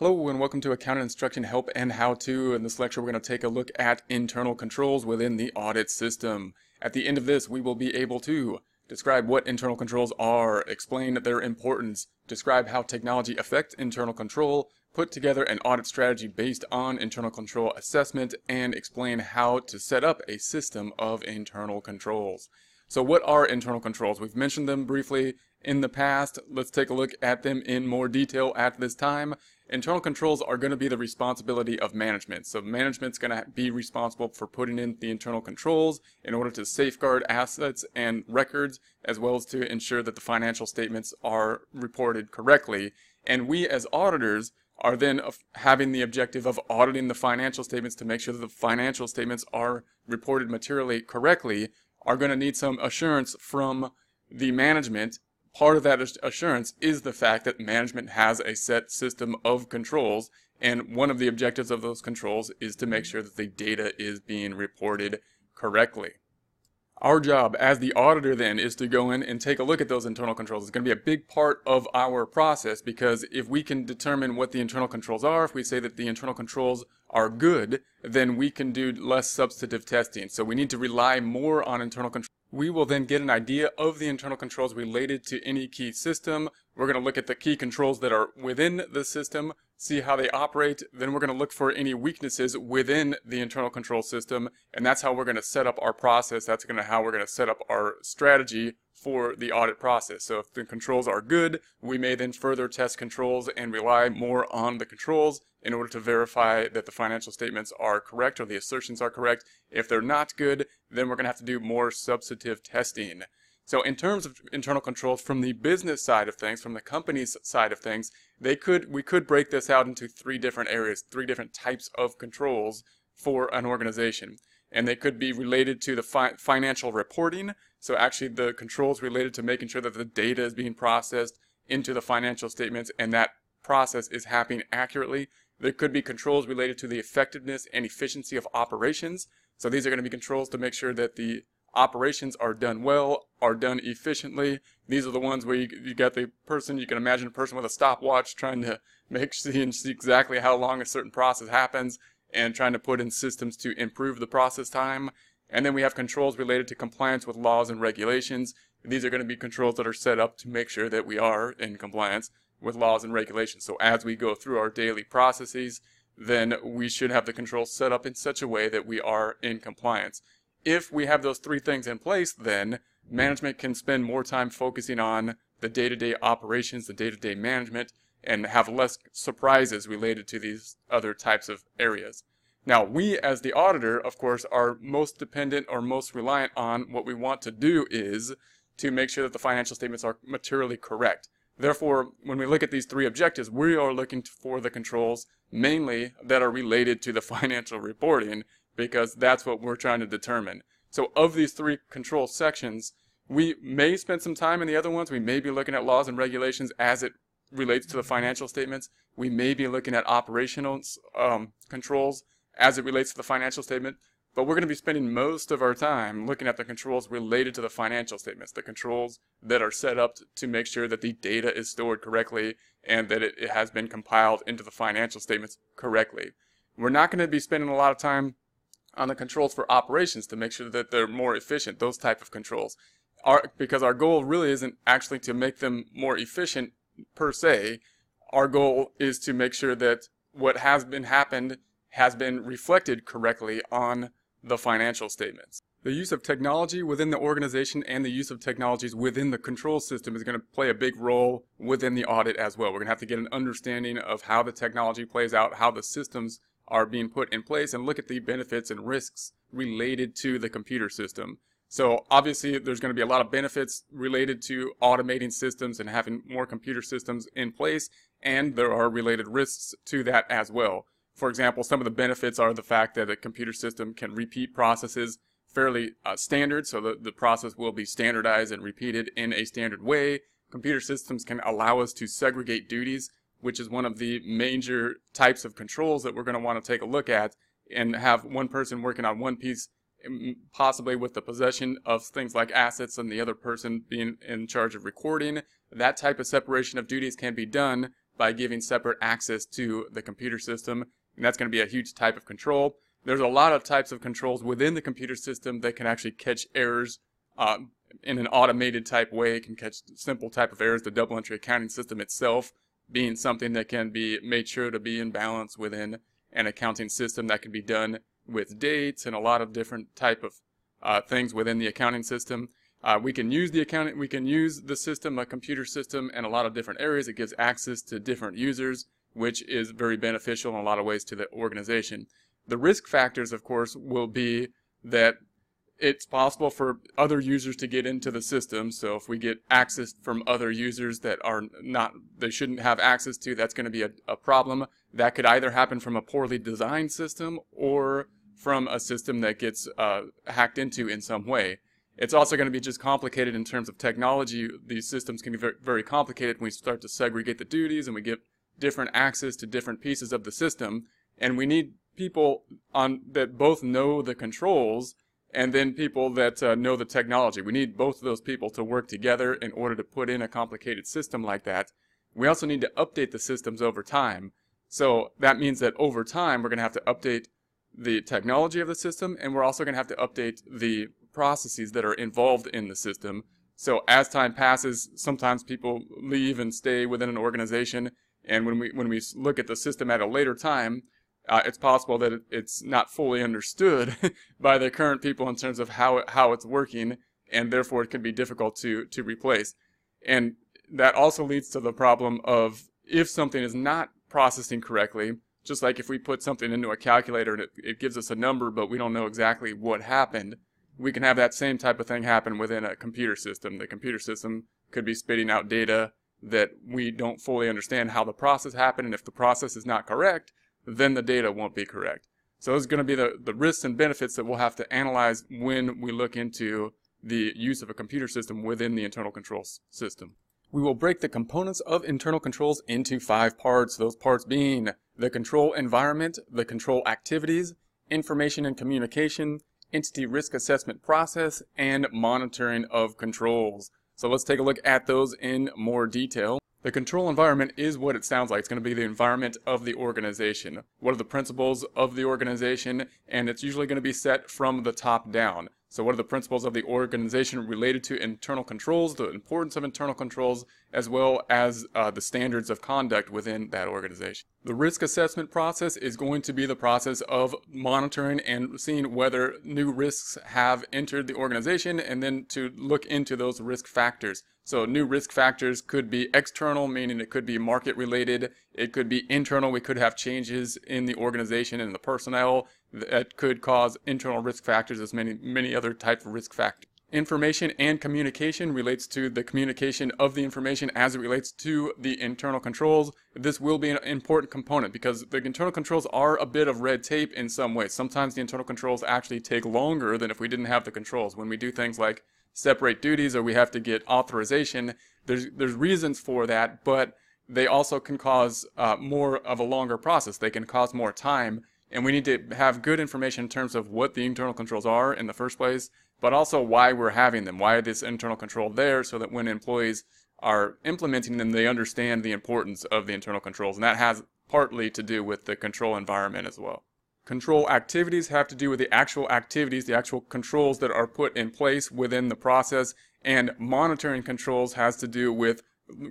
Hello and welcome to Accounting Instruction Help and How To. In this lecture, we're going to take a look at internal controls within the audit system. At the end of this, we will be able to describe what internal controls are, explain their importance, describe how technology affects internal control, put together an audit strategy based on internal control assessment, and explain how to set up a system of internal controls. So what are internal controls? We've mentioned them briefly in the past. Let's take a look at them in more detail at this time. Internal controls are going to be the responsibility of management. So management's going to be responsible for putting in the internal controls in order to safeguard assets and records, as well as to ensure that the financial statements are reported correctly. And we as auditors are then having the objective of auditing the financial statements to make sure that the financial statements are reported materially correctly, are going to need some assurance from the management part of that assurance is the fact that management has a set system of controls, and one of the objectives of those controls is to make sure that the data is being reported correctly. Our job as the auditor then is to go in and take a look at those internal controls. It's going to be a big part of our process because if we can determine what the internal controls are, if we say that the internal controls are good, then we can do less substantive testing. So we need to rely more on internal controls. We will then get an idea of the internal controls related to any key system. We're going to look at the key controls that are within the system, see how they operate. Then we're going to look for any weaknesses within the internal control system. And that's how we're going to set up our process. That's going to how we're going to set up our strategy for the audit process. So if the controls are good, we may then further test controls and rely more on the controls in order to verify that the financial statements are correct or the assertions are correct. If they're not good, then we're going to have to do more substantive testing. So in terms of internal controls from the business side of things, from the company's side of things, they could we could break this out into three different areas, three different types of controls for an organization. And they could be related to the fi financial reporting, so actually the controls related to making sure that the data is being processed into the financial statements and that process is happening accurately. There could be controls related to the effectiveness and efficiency of operations. So these are going to be controls to make sure that the operations are done well, are done efficiently. These are the ones where you, you got the person, you can imagine a person with a stopwatch trying to make see and see exactly how long a certain process happens and trying to put in systems to improve the process time. And then we have controls related to compliance with laws and regulations. These are going to be controls that are set up to make sure that we are in compliance with laws and regulations. So as we go through our daily processes, then we should have the controls set up in such a way that we are in compliance. If we have those three things in place, then management can spend more time focusing on the day-to-day operations, the day-to-day management, and have less surprises related to these other types of areas. Now, we as the auditor, of course, are most dependent or most reliant on what we want to do is to make sure that the financial statements are materially correct. Therefore, when we look at these three objectives, we are looking for the controls mainly that are related to the financial reporting because that's what we're trying to determine. So of these three control sections, we may spend some time in the other ones. We may be looking at laws and regulations as it relates to the financial statements. We may be looking at operational um, controls as it relates to the financial statement. But we're going to be spending most of our time looking at the controls related to the financial statements, the controls that are set up to make sure that the data is stored correctly and that it, it has been compiled into the financial statements correctly. We're not going to be spending a lot of time on the controls for operations to make sure that they're more efficient, those type of controls. Our, because our goal really isn't actually to make them more efficient per se. Our goal is to make sure that what has been happened has been reflected correctly on the financial statements. The use of technology within the organization and the use of technologies within the control system is going to play a big role within the audit as well. We're going to have to get an understanding of how the technology plays out, how the systems are being put in place, and look at the benefits and risks related to the computer system. So obviously there's going to be a lot of benefits related to automating systems and having more computer systems in place, and there are related risks to that as well. For example, some of the benefits are the fact that a computer system can repeat processes fairly uh, standard, so the, the process will be standardized and repeated in a standard way. Computer systems can allow us to segregate duties, which is one of the major types of controls that we're going to want to take a look at and have one person working on one piece, possibly with the possession of things like assets and the other person being in charge of recording. That type of separation of duties can be done by giving separate access to the computer system. And that's going to be a huge type of control. There's a lot of types of controls within the computer system that can actually catch errors uh, in an automated type way. It can catch simple type of errors. The double entry accounting system itself being something that can be made sure to be in balance within an accounting system that can be done with dates and a lot of different type of uh, things within the accounting system. Uh, we can use the accounting, we can use the system, a computer system, in a lot of different areas. It gives access to different users, which is very beneficial in a lot of ways to the organization. The risk factors, of course, will be that it's possible for other users to get into the system. So if we get access from other users that are not, they shouldn't have access to, that's going to be a, a problem. That could either happen from a poorly designed system or from a system that gets uh, hacked into in some way. It's also going to be just complicated in terms of technology. These systems can be very, very complicated when we start to segregate the duties and we get different access to different pieces of the system. And we need people on that both know the controls and then people that uh, know the technology. We need both of those people to work together in order to put in a complicated system like that. We also need to update the systems over time. So that means that over time, we're going to have to update the technology of the system, and we're also going to have to update the processes that are involved in the system. So as time passes, sometimes people leave and stay within an organization, and when we when we look at the system at a later time, uh, it's possible that it's not fully understood by the current people in terms of how how it's working, and therefore it can be difficult to to replace. And that also leads to the problem of if something is not processing correctly, just like if we put something into a calculator and it, it gives us a number, but we don't know exactly what happened, we can have that same type of thing happen within a computer system. The computer system could be spitting out data that we don't fully understand how the process happened, and if the process is not correct, then the data won't be correct. So those are going to be the, the risks and benefits that we'll have to analyze when we look into the use of a computer system within the internal controls system. We will break the components of internal controls into five parts, those parts being the control environment, the control activities, information and communication, entity risk assessment process, and monitoring of controls. So let's take a look at those in more detail. The control environment is what it sounds like. It's going to be the environment of the organization. What are the principles of the organization? And it's usually going to be set from the top down. So what are the principles of the organization related to internal controls, the importance of internal controls, as well as uh, the standards of conduct within that organization. The risk assessment process is going to be the process of monitoring and seeing whether new risks have entered the organization and then to look into those risk factors. So new risk factors could be external, meaning it could be market related. It could be internal. We could have changes in the organization and the personnel that could cause internal risk factors as many, many other type of risk factors. Information and communication relates to the communication of the information as it relates to the internal controls. This will be an important component because the internal controls are a bit of red tape in some ways. Sometimes the internal controls actually take longer than if we didn't have the controls. When we do things like separate duties or we have to get authorization. There's, there's reasons for that, but they also can cause uh, more of a longer process. They can cause more time. And we need to have good information in terms of what the internal controls are in the first place, but also why we're having them. Why this internal control there so that when employees are implementing them, they understand the importance of the internal controls. And that has partly to do with the control environment as well. Control activities have to do with the actual activities, the actual controls that are put in place within the process. And monitoring controls has to do with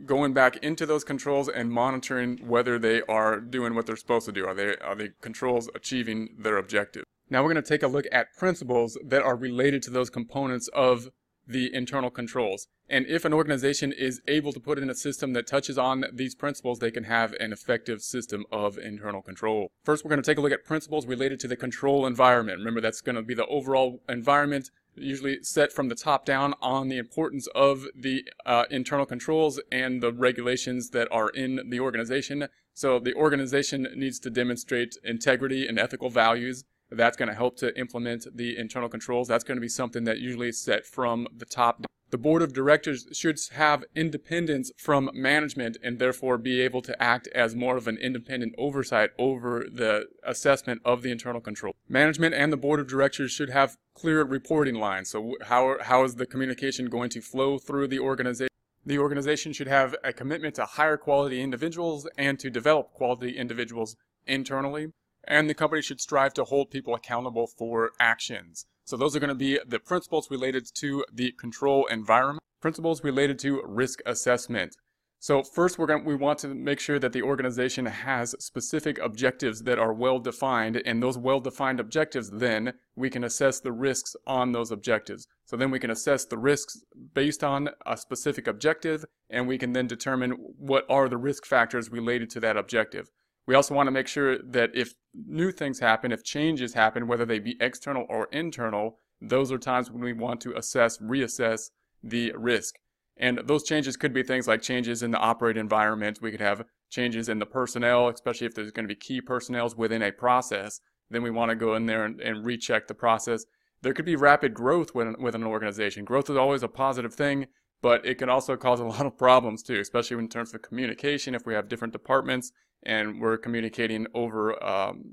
going back into those controls and monitoring whether they are doing what they're supposed to do. Are they are the controls achieving their objective? Now we're going to take a look at principles that are related to those components of the internal controls. And if an organization is able to put in a system that touches on these principles, they can have an effective system of internal control. First, we're going to take a look at principles related to the control environment. Remember, that's going to be the overall environment, usually set from the top down on the importance of the uh, internal controls and the regulations that are in the organization. So the organization needs to demonstrate integrity and ethical values that's going to help to implement the internal controls. That's going to be something that usually is set from the top. The board of directors should have independence from management and therefore be able to act as more of an independent oversight over the assessment of the internal control. Management and the board of directors should have clear reporting lines. So how, how is the communication going to flow through the organization? The organization should have a commitment to hire quality individuals and to develop quality individuals internally. And the company should strive to hold people accountable for actions. So those are going to be the principles related to the control environment, principles related to risk assessment. So first, we're going we want to make sure that the organization has specific objectives that are well defined, and those well defined objectives, then we can assess the risks on those objectives. So then we can assess the risks based on a specific objective, and we can then determine what are the risk factors related to that objective. We also want to make sure that if new things happen, if changes happen, whether they be external or internal, those are times when we want to assess, reassess the risk. And those changes could be things like changes in the operate environment. We could have changes in the personnel, especially if there's going to be key personnel within a process. Then we want to go in there and, and recheck the process. There could be rapid growth within, within an organization. Growth is always a positive thing, but it can also cause a lot of problems too, especially in terms of communication. If we have different departments and we're communicating over um,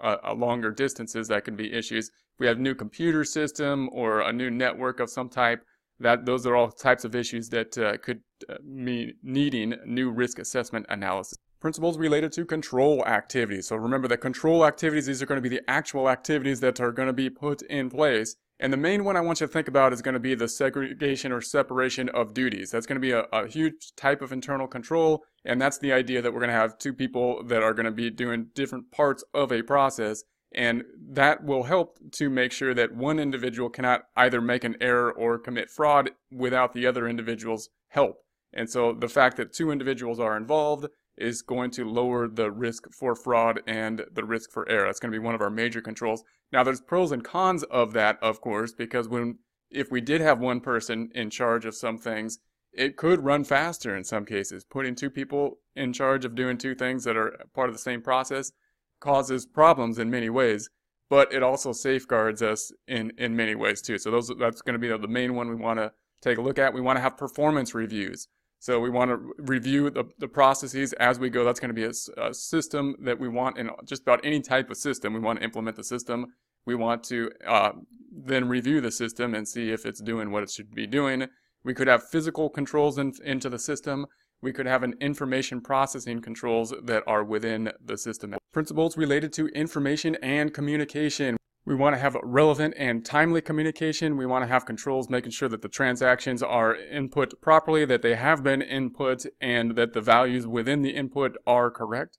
a, a longer distances, that can be issues. If we have new computer system or a new network of some type, that those are all types of issues that uh, could uh, mean needing new risk assessment analysis. Principles related to control activities. So remember that control activities, these are going to be the actual activities that are going to be put in place. And the main one I want you to think about is going to be the segregation or separation of duties. That's going to be a, a huge type of internal control. And that's the idea that we're going to have two people that are going to be doing different parts of a process and that will help to make sure that one individual cannot either make an error or commit fraud without the other individual's help. And so the fact that two individuals are involved is going to lower the risk for fraud and the risk for error. That's going to be one of our major controls. Now there's pros and cons of that, of course, because when if we did have one person in charge of some things, it could run faster in some cases. Putting two people in charge of doing two things that are part of the same process causes problems in many ways, but it also safeguards us in, in many ways too. So those that's going to be the main one we want to take a look at. We want to have performance reviews. So we want to review the, the processes as we go. That's going to be a, a, system that we want in just about any type of system. We want to implement the system. We want to uh, then review the system and see if it's doing what it should be doing. We could have physical controls in, into the system we could have an information processing controls that are within the system. Principles related to information and communication. We want to have relevant and timely communication. We want to have controls making sure that the transactions are input properly, that they have been input, and that the values within the input are correct.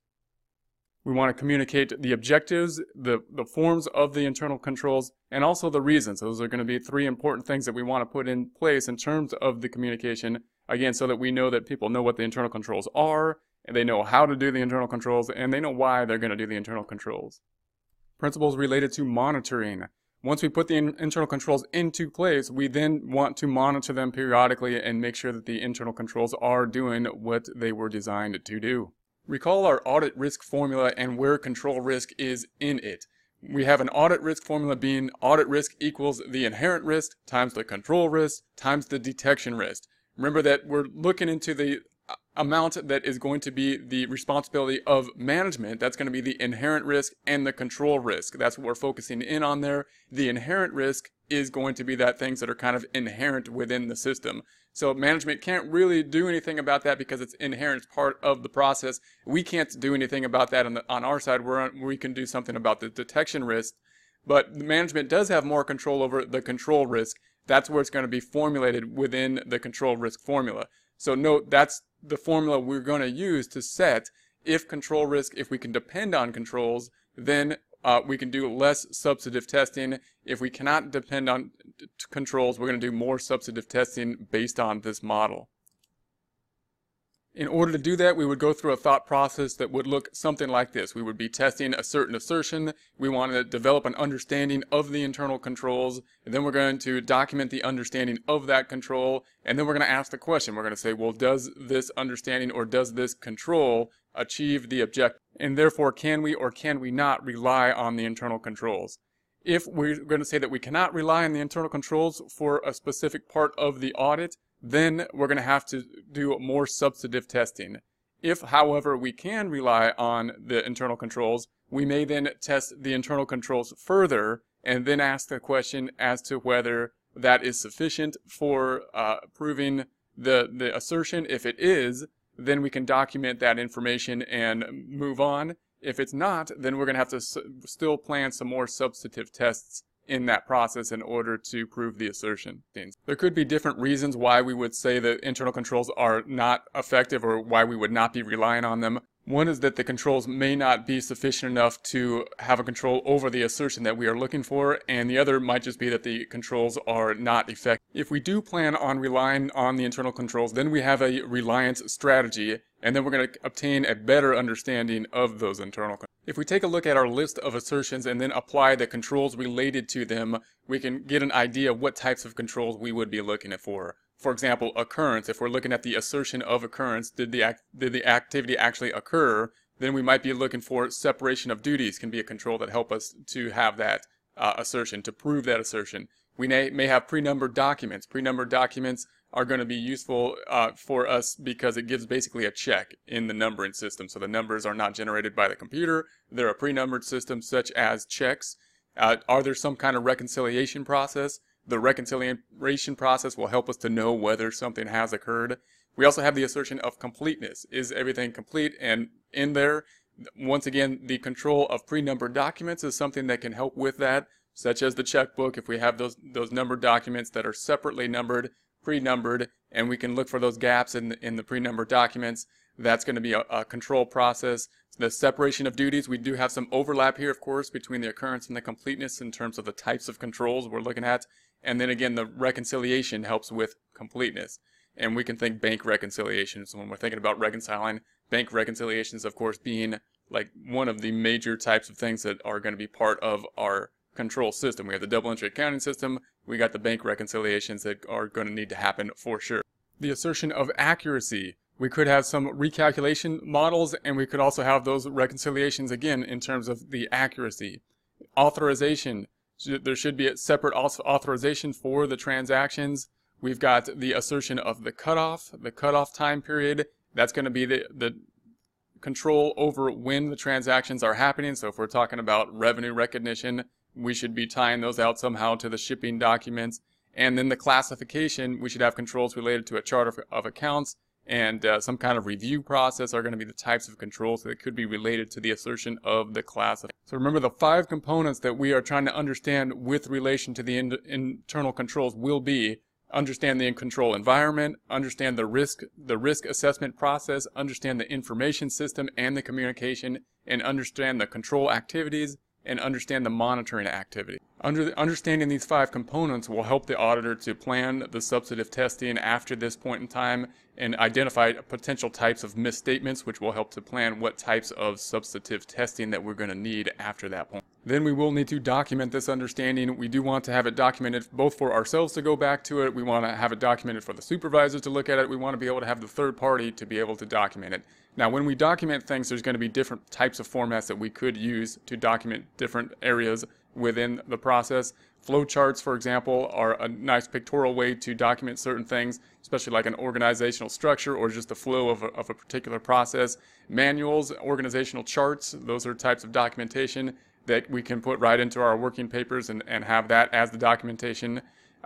We want to communicate the objectives, the, the forms of the internal controls, and also the reasons. Those are going to be three important things that we want to put in place in terms of the communication Again, so that we know that people know what the internal controls are, and they know how to do the internal controls, and they know why they're going to do the internal controls. Principles related to monitoring. Once we put the in internal controls into place, we then want to monitor them periodically and make sure that the internal controls are doing what they were designed to do. Recall our audit risk formula and where control risk is in it. We have an audit risk formula being audit risk equals the inherent risk times the control risk times the detection risk. Remember that we're looking into the amount that is going to be the responsibility of management. That's going to be the inherent risk and the control risk. That's what we're focusing in on there. The inherent risk is going to be that things that are kind of inherent within the system. So management can't really do anything about that because it's inherent part of the process. We can't do anything about that on, the, on our side. We're on, we can do something about the detection risk, but management does have more control over the control risk that's where it's going to be formulated within the control risk formula. So note that's the formula we're going to use to set if control risk, if we can depend on controls, then uh, we can do less substantive testing. If we cannot depend on controls, we're going to do more substantive testing based on this model. In order to do that, we would go through a thought process that would look something like this. We would be testing a certain assertion. We want to develop an understanding of the internal controls. And then we're going to document the understanding of that control. And then we're going to ask the question. We're going to say, well, does this understanding or does this control achieve the objective? And therefore, can we or can we not rely on the internal controls? If we're going to say that we cannot rely on the internal controls for a specific part of the audit, then we're going to have to do more substantive testing. If, however, we can rely on the internal controls, we may then test the internal controls further and then ask the question as to whether that is sufficient for uh, proving the, the assertion. If it is, then we can document that information and move on. If it's not, then we're going to have to still plan some more substantive tests in that process in order to prove the assertion. Things. There could be different reasons why we would say that internal controls are not effective or why we would not be relying on them. One is that the controls may not be sufficient enough to have a control over the assertion that we are looking for, and the other might just be that the controls are not effective. If we do plan on relying on the internal controls, then we have a reliance strategy, and then we're going to obtain a better understanding of those internal controls. If we take a look at our list of assertions and then apply the controls related to them, we can get an idea of what types of controls we would be looking for for example, occurrence, if we're looking at the assertion of occurrence, did the, did the activity actually occur, then we might be looking for separation of duties can be a control that help us to have that uh, assertion, to prove that assertion. We may, may have pre-numbered documents. Pre-numbered documents are going to be useful uh, for us because it gives basically a check in the numbering system. So the numbers are not generated by the computer. They're a pre-numbered system such as checks. Uh, are there some kind of reconciliation process? The reconciliation process will help us to know whether something has occurred. We also have the assertion of completeness. Is everything complete? And in there, once again, the control of pre-numbered documents is something that can help with that, such as the checkbook. If we have those, those numbered documents that are separately numbered, pre-numbered, and we can look for those gaps in, in the pre-numbered documents, that's going to be a, a control process. The separation of duties, we do have some overlap here, of course, between the occurrence and the completeness in terms of the types of controls we're looking at. And then again, the reconciliation helps with completeness. And we can think bank reconciliations when we're thinking about reconciling. Bank reconciliations, of course, being like one of the major types of things that are going to be part of our control system. We have the double entry accounting system. We got the bank reconciliations that are going to need to happen for sure. The assertion of accuracy. We could have some recalculation models and we could also have those reconciliations again in terms of the accuracy. Authorization there should be a separate authorization for the transactions. We've got the assertion of the cutoff, the cutoff time period. That's going to be the, the control over when the transactions are happening. So if we're talking about revenue recognition, we should be tying those out somehow to the shipping documents. And then the classification, we should have controls related to a chart of, of accounts and uh, some kind of review process are going to be the types of controls that could be related to the assertion of the class. So remember the five components that we are trying to understand with relation to the in internal controls will be understand the control environment, understand the risk, the risk assessment process, understand the information system and the communication, and understand the control activities, and understand the monitoring activity. Under understanding these five components will help the auditor to plan the substantive testing after this point in time and identify potential types of misstatements, which will help to plan what types of substantive testing that we're going to need after that point. Then we will need to document this understanding. We do want to have it documented both for ourselves to go back to it. We want to have it documented for the supervisors to look at it. We want to be able to have the third party to be able to document it. Now, when we document things, there's going to be different types of formats that we could use to document different areas within the process. Flowcharts, for example, are a nice pictorial way to document certain things, especially like an organizational structure or just the flow of a, of a particular process. Manuals, organizational charts, those are types of documentation that we can put right into our working papers and, and have that as the documentation.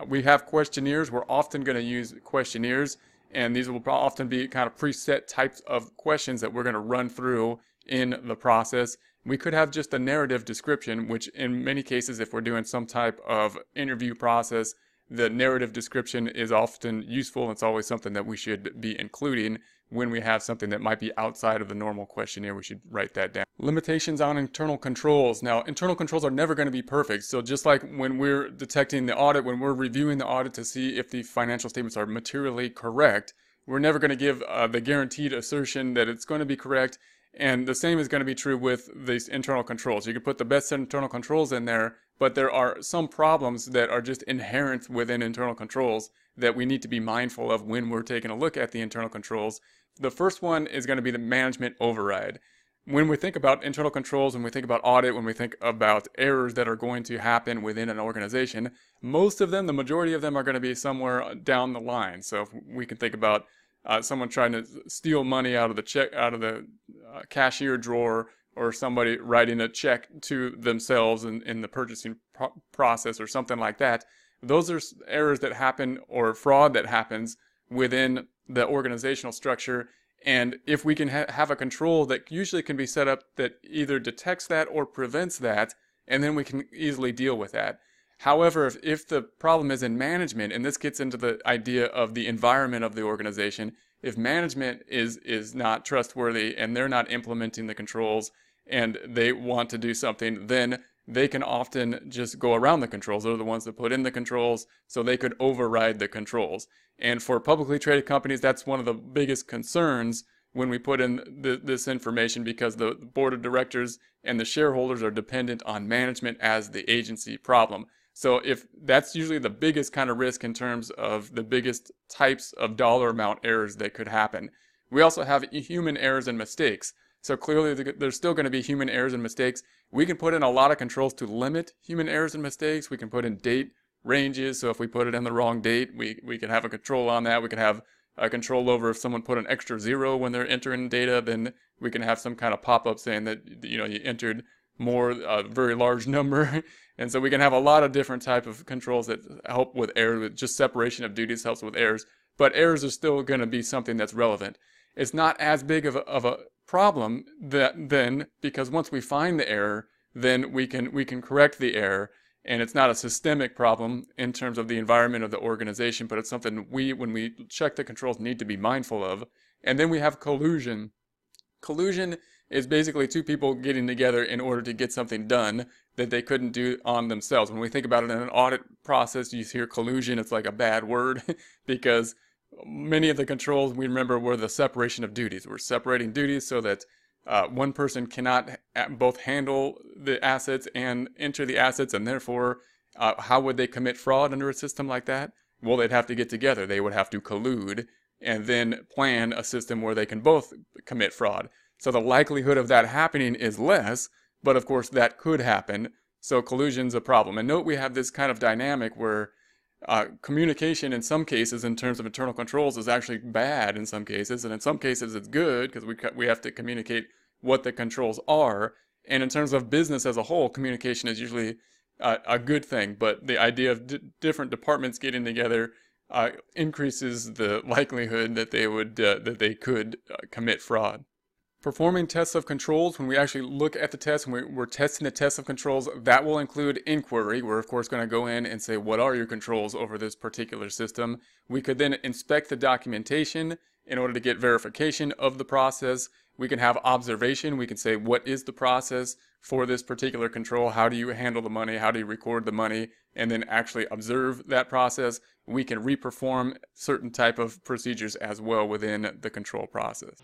We have questionnaires. We're often going to use questionnaires, and these will often be kind of preset types of questions that we're going to run through in the process. We could have just a narrative description, which in many cases, if we're doing some type of interview process, the narrative description is often useful. It's always something that we should be including when we have something that might be outside of the normal questionnaire, we should write that down. Limitations on internal controls. Now, internal controls are never going to be perfect. So just like when we're detecting the audit, when we're reviewing the audit to see if the financial statements are materially correct, we're never going to give uh, the guaranteed assertion that it's going to be correct. And the same is going to be true with these internal controls. You can put the best internal controls in there, but there are some problems that are just inherent within internal controls that we need to be mindful of when we're taking a look at the internal controls. The first one is going to be the management override. When we think about internal controls, when we think about audit, when we think about errors that are going to happen within an organization, most of them, the majority of them are going to be somewhere down the line. So if we can think about uh, someone trying to steal money out of the check out of the uh, cashier drawer or somebody writing a check to themselves in, in the purchasing pro- process or something like that those are errors that happen or fraud that happens within the organizational structure. And if we can ha- have a control that usually can be set up that either detects that or prevents that, and then we can easily deal with that. However, if, if the problem is in management, and this gets into the idea of the environment of the organization, if management is is not trustworthy and they're not implementing the controls and they want to do something, then they can often just go around the controls. They're the ones that put in the controls, so they could override the controls. And for publicly traded companies, that's one of the biggest concerns when we put in the, this information because the board of directors and the shareholders are dependent on management as the agency problem. So if that's usually the biggest kind of risk in terms of the biggest types of dollar amount errors that could happen. We also have human errors and mistakes. So clearly there's still going to be human errors and mistakes. We can put in a lot of controls to limit human errors and mistakes. We can put in date ranges. So if we put it in the wrong date, we, we can have a control on that. We can have a control over if someone put an extra zero when they're entering data, then we can have some kind of pop-up saying that, you know, you entered more, a very large number. And so we can have a lot of different type of controls that help with errors. Just separation of duties helps with errors, but errors are still going to be something that's relevant. It's not as big of a, of a problem that then because once we find the error, then we can we can correct the error, and it's not a systemic problem in terms of the environment of the organization, but it's something we when we check the controls need to be mindful of. And then we have collusion. Collusion is basically two people getting together in order to get something done that they couldn't do on themselves. When we think about it in an audit process, you hear collusion, it's like a bad word because many of the controls we remember were the separation of duties. We're separating duties so that uh, one person cannot both handle the assets and enter the assets, and therefore, uh, how would they commit fraud under a system like that? Well, they'd have to get together. They would have to collude and then plan a system where they can both commit fraud. So the likelihood of that happening is less, but of course, that could happen. So collusion's a problem. And note we have this kind of dynamic where uh, communication in some cases in terms of internal controls is actually bad in some cases. And in some cases it's good because we, we have to communicate what the controls are. And in terms of business as a whole, communication is usually uh, a good thing. But the idea of d- different departments getting together uh, increases the likelihood that they would uh, that they could uh, commit fraud. Performing tests of controls, when we actually look at the test, when we're testing the test of controls, that will include inquiry. We're of course going to go in and say, what are your controls over this particular system? We could then inspect the documentation in order to get verification of the process. We can have observation. We can say, what is the process for this particular control? How do you handle the money? How do you record the money? And then actually observe that process. We can reperform certain type of procedures as well within the control process.